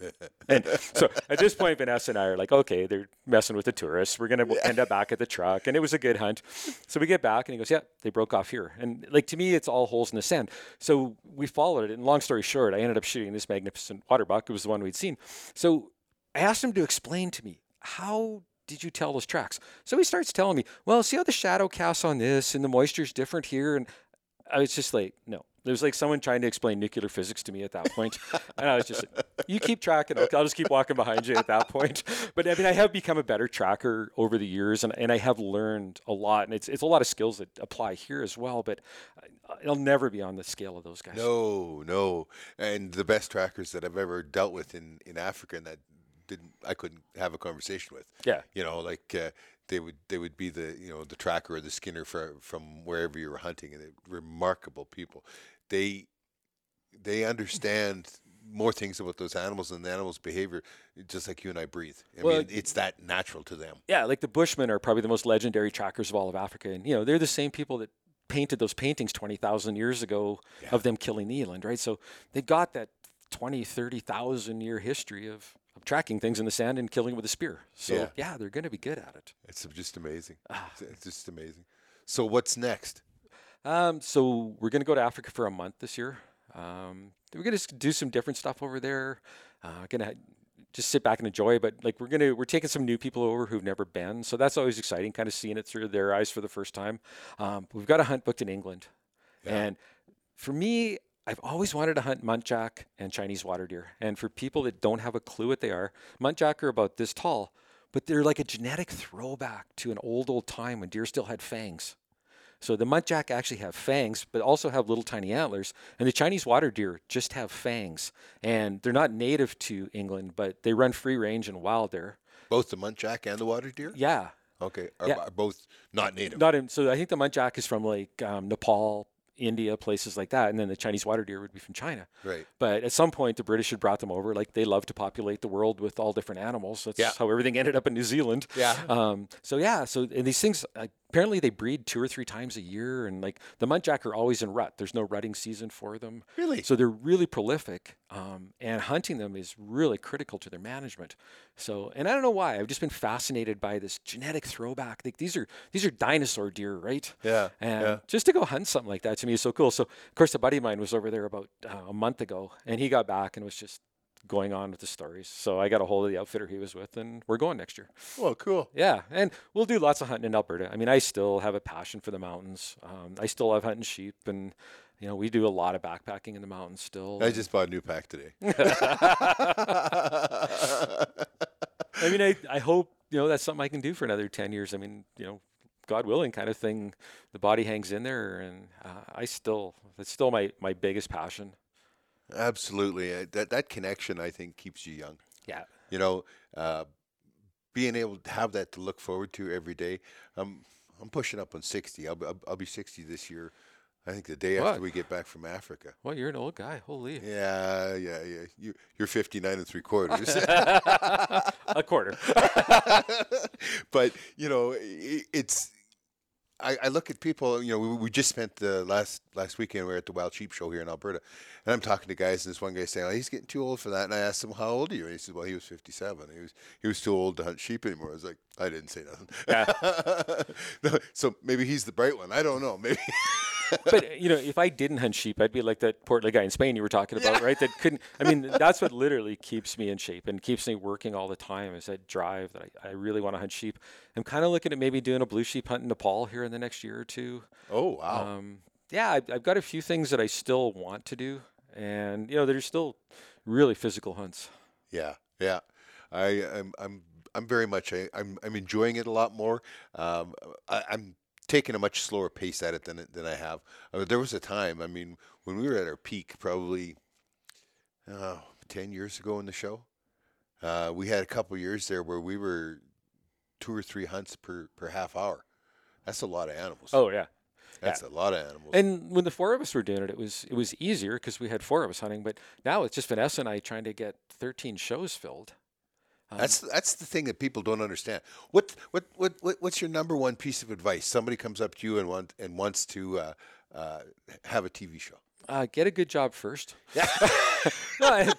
And so at this point, Vanessa and I are like, okay, they're messing with the tourists. We're going to end up back at the truck. And it was a good hunt. So we get back and he goes, yeah, they broke off here. And like to me, it's all holes in the sand. So we followed it. And long story short, I ended up shooting this magnificent water buck. It was the one we'd seen. So I asked him to explain to me, how did you tell those tracks? So he starts telling me, well, see how the shadow casts on this and the moisture's different here. And I was just like, no. There was like someone trying to explain nuclear physics to me at that point. and I was just you keep tracking. Okay, I'll just keep walking behind you at that point. But I mean, I have become a better tracker over the years and, and I have learned a lot. And it's, it's a lot of skills that apply here as well. But I'll never be on the scale of those guys. No, no. And the best trackers that I've ever dealt with in, in Africa and that didn't I couldn't have a conversation with. Yeah. You know, like uh, they would they would be the you know the tracker or the skinner for, from wherever you were hunting, and remarkable people. They they understand more things about those animals and the animals' behavior, just like you and I breathe. I Well, mean, it's that natural to them. Yeah, like the Bushmen are probably the most legendary trackers of all of Africa. And, you know, they're the same people that painted those paintings 20,000 years ago of them killing the eland, right? So they got that 20, 30,000 year history of, of tracking things in the sand and killing it with a spear. So, Yeah. yeah, they're going to be good at it. It's just amazing. Ah. It's just amazing. So what's next? Um, so we're going to go to Africa for a month this year. Um, we're going to do some different stuff over there. Uh, going to just sit back and enjoy. But like we're gonna we're taking some new people over who've never been, so that's always exciting. Kind of seeing it through their eyes for the first time. Um, we've got a hunt booked in England, and for me. I've always wanted to hunt muntjac and Chinese water deer. And for people that don't have a clue what they are, muntjac are about this tall, but they're like a genetic throwback to an old, old time when deer still had fangs. So the muntjac actually have fangs, but also have little tiny antlers. And the Chinese water deer just have fangs. And they're not native to England, but they run free range and wild there. Both the muntjac and the water deer? Yeah. Okay. Are, Yeah. are both not native? Not in, so I think the muntjac is from like um, Nepal, India, places like that. And then the Chinese water deer would be from China. Right. But at some point, the British had brought them over. Like they love to populate the world with all different animals. That's Yeah. how everything ended up in New Zealand. Yeah. Um, so yeah. So and these things uh, apparently they breed two or three times a year, and like the muntjac are always in rut. There's no rutting season for them. Really? So they're really prolific, um, and hunting them is really critical to their management. So, and I don't know why. I've just been fascinated by this genetic throwback. Like these are these are dinosaur deer, right? Yeah, And yeah. just to go hunt something like that to me is so cool. So, of course, a buddy of mine was over there about uh, a month ago, and he got back and was just going on with the stories. So I got a hold of the outfitter he was with, and we're going next year. Well, cool. Yeah, and we'll do lots of hunting in Alberta. I mean, I still have a passion for the mountains. Um, I still love hunting sheep, and you know, we do a lot of backpacking in the mountains still. I just bought a new pack today. I mean, I, I hope you know that's something I can do for another ten years. I mean, you know, God willing, kind of thing. The body hangs in there, and uh, I still that's still my my biggest passion. Absolutely. Uh, That that connection, I think, keeps you young. Yeah. You know, uh, being able to have that to look forward to every day. Um, I'm pushing up on 60. I'll, be- I'll, I'll be 60 this year. I think the day What? after we get back from Africa. Well, you're an old guy. Holy. Yeah, yeah, yeah. You, you're 59 and three quarters. a quarter. but you know, i it's. I, I look at people. You know, we, we just spent the last last weekend. We were at the Wild Sheep Show here in Alberta, and I'm talking to guys, and this one guy saying, oh, "He's getting too old for that." And I asked him, "How old are you?" And he said, "Well, he was 57. He was he was too old to hunt sheep anymore." I was like, "I didn't say nothing." No, so maybe he's the bright one. I don't know. Maybe. but you know, if I didn't hunt sheep, I'd be like that portly guy in Spain you were talking about, right? That couldn't. I mean, that's what literally keeps me in shape and keeps me working all the time. Is that drive that I, I really want to hunt sheep. I'm kind of looking at maybe doing a blue sheep hunt in Nepal here in the next year or two. oh wow. Um, yeah, I've, I've got a few things that I still want to do, and you know, there's still really physical hunts. Yeah, yeah. I am I'm I'm very much I, I'm I'm enjoying it a lot more. Um, I, I'm taking a much slower pace at it than than I have. Uh, there was a time. I mean, when we were at our peak, probably oh, 10 years ago in the show, uh, we had a couple years there where we were two or three hunts per per half hour. That's a lot of animals. Oh yeah, That's a lot of animals. And when the four of us were doing it, it was it was easier because we had four of us hunting. But now it's just Vanessa and I trying to get 13 shows filled. That's that's the thing that people don't understand. What what what, what what's your number one piece of advice? Somebody comes up to you and want and wants to uh, uh, have a TV show. Uh, get a good job first. Yeah. no, I,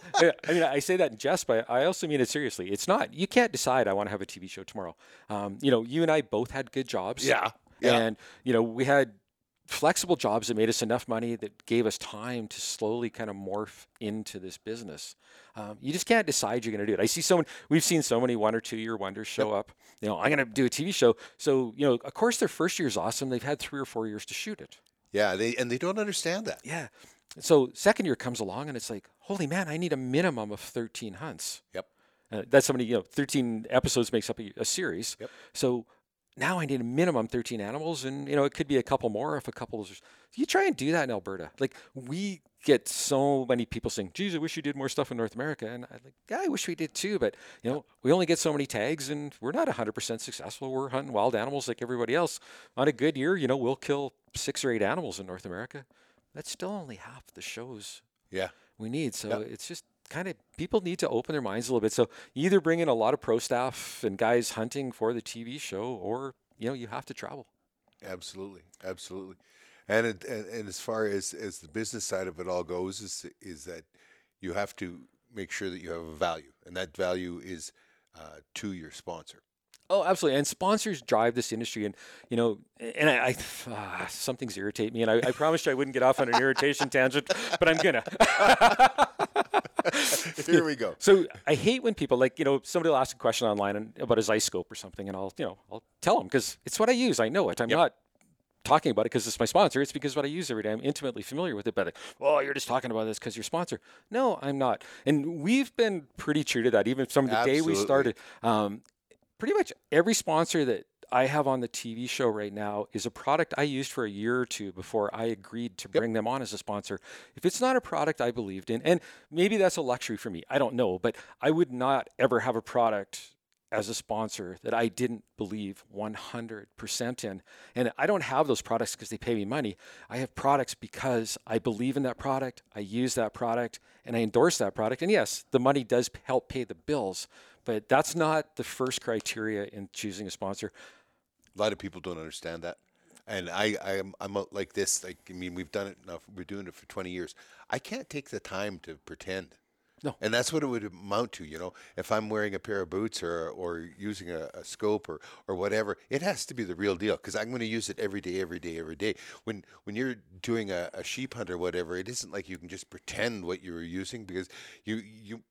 I mean, I say that in jest, but I also mean it seriously. It's not. You can't decide I want to have a TV show tomorrow. Um, you know, you and I both had good jobs. Yeah. Yeah. And you know, we had flexible jobs that made us enough money that gave us time to slowly kind of morph into this business. Um, you just can't decide you're going to do it. I see so many, we've seen so many one or two year wonders show up. You know, I'm going to do a TV show. So, you know, of course their first year is awesome. They've had three or four years to shoot it. Yeah, they and they don't understand that. Yeah. So second year comes along and it's like, holy man, I need a minimum of 13 hunts. Yep. Uh, that's somebody, you know, 13 episodes makes up a, a series. Yep. So now I need a minimum 13 animals, and you know it could be a couple more if a couple. Is, you try and do that in Alberta. Like we get so many people saying, "Geez, I wish you did more stuff in North America," and I'm like, "Yeah, I wish we did too." But you know, we only get so many tags, and we're not 100% successful. We're hunting wild animals like everybody else. On a good year, you know, we'll kill six or eight animals in North America. That's still only half the shows. Yeah. We need so it's just kind of people need to open their minds a little bit. So either bring in a lot of pro staff and guys hunting for the TV show, or you know you have to travel. Absolutely, absolutely. And it, and, and as far as as the business side of it all goes, is is that you have to make sure that you have a value, and that value is uh, to your sponsor. Oh, absolutely. And sponsors drive this industry. And, you know, and I, I some things irritate me. And I, I promised you I wouldn't get off on an irritation tangent, but I'm going to. Here we go. So I hate when people like, you know, somebody will ask a question online about a Zeiss scope or something, and I'll, you know, I'll tell them because it's what I use. I know it. I'm yep. not talking about it because it's my sponsor. It's because what I use every day. I'm intimately familiar with it. But like, oh, you're just talking about this because you're sponsor. No, I'm not. And we've been pretty true to that, even from the Absolutely. day we started. Um, pretty much every sponsor that I have on the TV show right now is a product I used for a year or two before I agreed to bring yep. them on as a sponsor. If it's not a product I believed in, and maybe that's a luxury for me, I don't know, but I would not ever have a product as a sponsor that I didn't believe 100% in. And I don't have those products because they pay me money. I have products because I believe in that product, I use that product, and I endorse that product. And yes, the money does help pay the bills, but that's not the first criteria in choosing a sponsor. A lot of people don't understand that. And I, I am, I'm like this. Like, I mean, we've done it now. We're doing it for 20 years. I can't take the time to pretend. No. And that's what it would amount to, you know. If I'm wearing a pair of boots or, or using a, a scope or, or whatever, it has to be the real deal because I'm going to use it every day, every day, every day. When when you're doing a, a sheep hunt or whatever, it isn't like you can just pretend what you're using because you you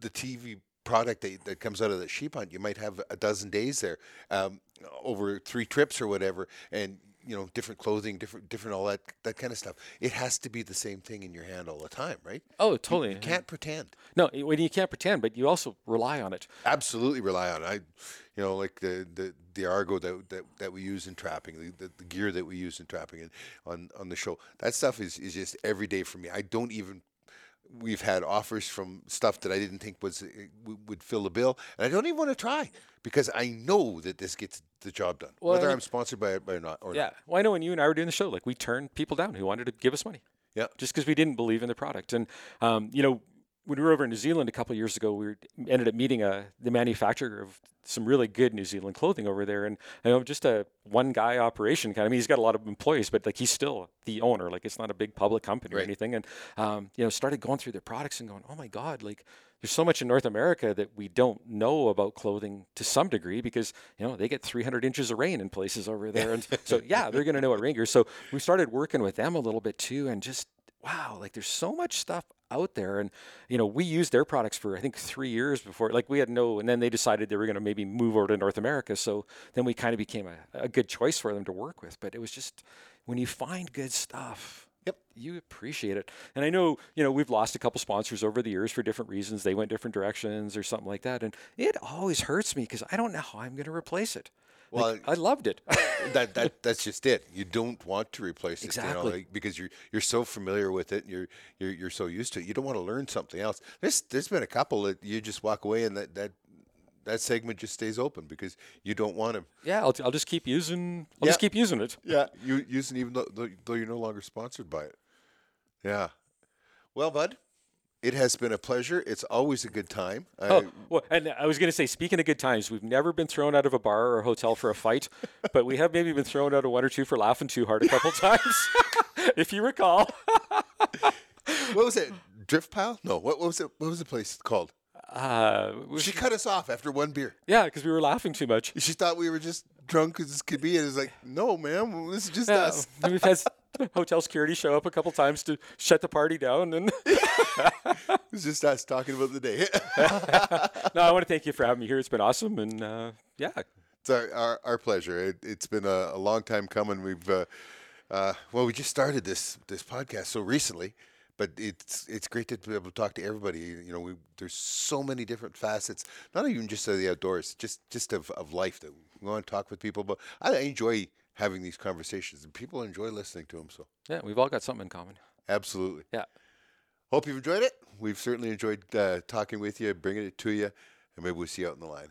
the TV product that, that comes out of the sheep hunt, you might have a dozen days there um, over three trips or whatever, and you know different clothing, different different all that that kind of stuff. It has to be the same thing in your hand all the time, right? Oh, totally. You, you can't pretend. No, when you can't pretend, but you also rely on it. Absolutely rely on it. I, you know, like the the, the Argo that, that that we use in trapping, the, the, the gear that we use in trapping, and on on the show. That stuff is is just every day for me. I don't even we've had offers from stuff that I didn't think was uh, would fill the bill, and I don't even want to try because I know that this gets the job done, well, whether I am sponsored by it or not. Or yeah, not. well, I know when you and I were doing the show, like we turned people down who wanted to give us money. Yeah, just because we didn't believe in the product, and um, you know, when we were over in New Zealand a couple years ago, we ended up meeting a uh, the manufacturer of some really good New Zealand clothing over there, and you know, just a one guy operation kind of. I mean, he's got a lot of employees, but like he's still the owner. Like it's not a big public company right. or anything. And um, you know, started going through their products and going, oh my god, like there's so much in North America that we don't know about clothing to some degree because you know they get 300 inches of rain in places over there, and so yeah, they're going to know what rain gear. So we started working with them a little bit too, and just wow, like there's so much stuff out there. And, you know, we used their products for, I think, three years before. Like, we had no, and then they decided they were going to maybe move over to North America. So then we kind of became a, a good choice for them to work with. But it was just, when you find good stuff, Yep. You appreciate it. And I know, you know, we've lost a couple sponsors over the years for different reasons. They went different directions or something like that. And it always hurts me because I don't know how I'm going to replace it. Well, like, I loved it. that that that's just it. You don't want to replace it, exactly. you know, like, because you're you're so familiar with it. And you're you're you're so used to it. You don't want to learn something else. There's there's been a couple that you just walk away and that that that segment just stays open because you don't want to. Yeah, I'll, I'll just keep using. I'll just keep using it. Yeah, you using even though though you're no longer sponsored by it. Yeah. Well, bud, it has been a pleasure. It's always a good time. I, Oh, well, and I was going to say, speaking of good times, we've never been thrown out of a bar or a hotel for a fight, but we have maybe been thrown out of one or two for laughing too hard a couple times, if you recall. what was it? Driftpile? No. What, what was it? What was the place called? Uh, She cut us off after one beer. yeah, because we were laughing too much. She thought we were just drunk as could be, and it's like, no, ma'am, this is just Yeah, us. we've had hotel security show up a couple times to shut the party down. And It's just us talking about the day. no, I want to thank you for having me here. It's been awesome, and uh, yeah, It's our, our, our pleasure. It, it's been a, a long time coming. We've uh, uh, well, we just started this this podcast so recently, but it's it's great to be able to talk to everybody. You know, we there's so many different facets, not even just of the outdoors, just just of, of life that we want to talk with people. But I enjoy having these conversations, and people enjoy listening to them. So yeah, we've all got something in common. absolutely. Yeah. Hope you've enjoyed it. We've certainly enjoyed uh, talking with you, bringing it to you, and maybe we'll see you out in the line.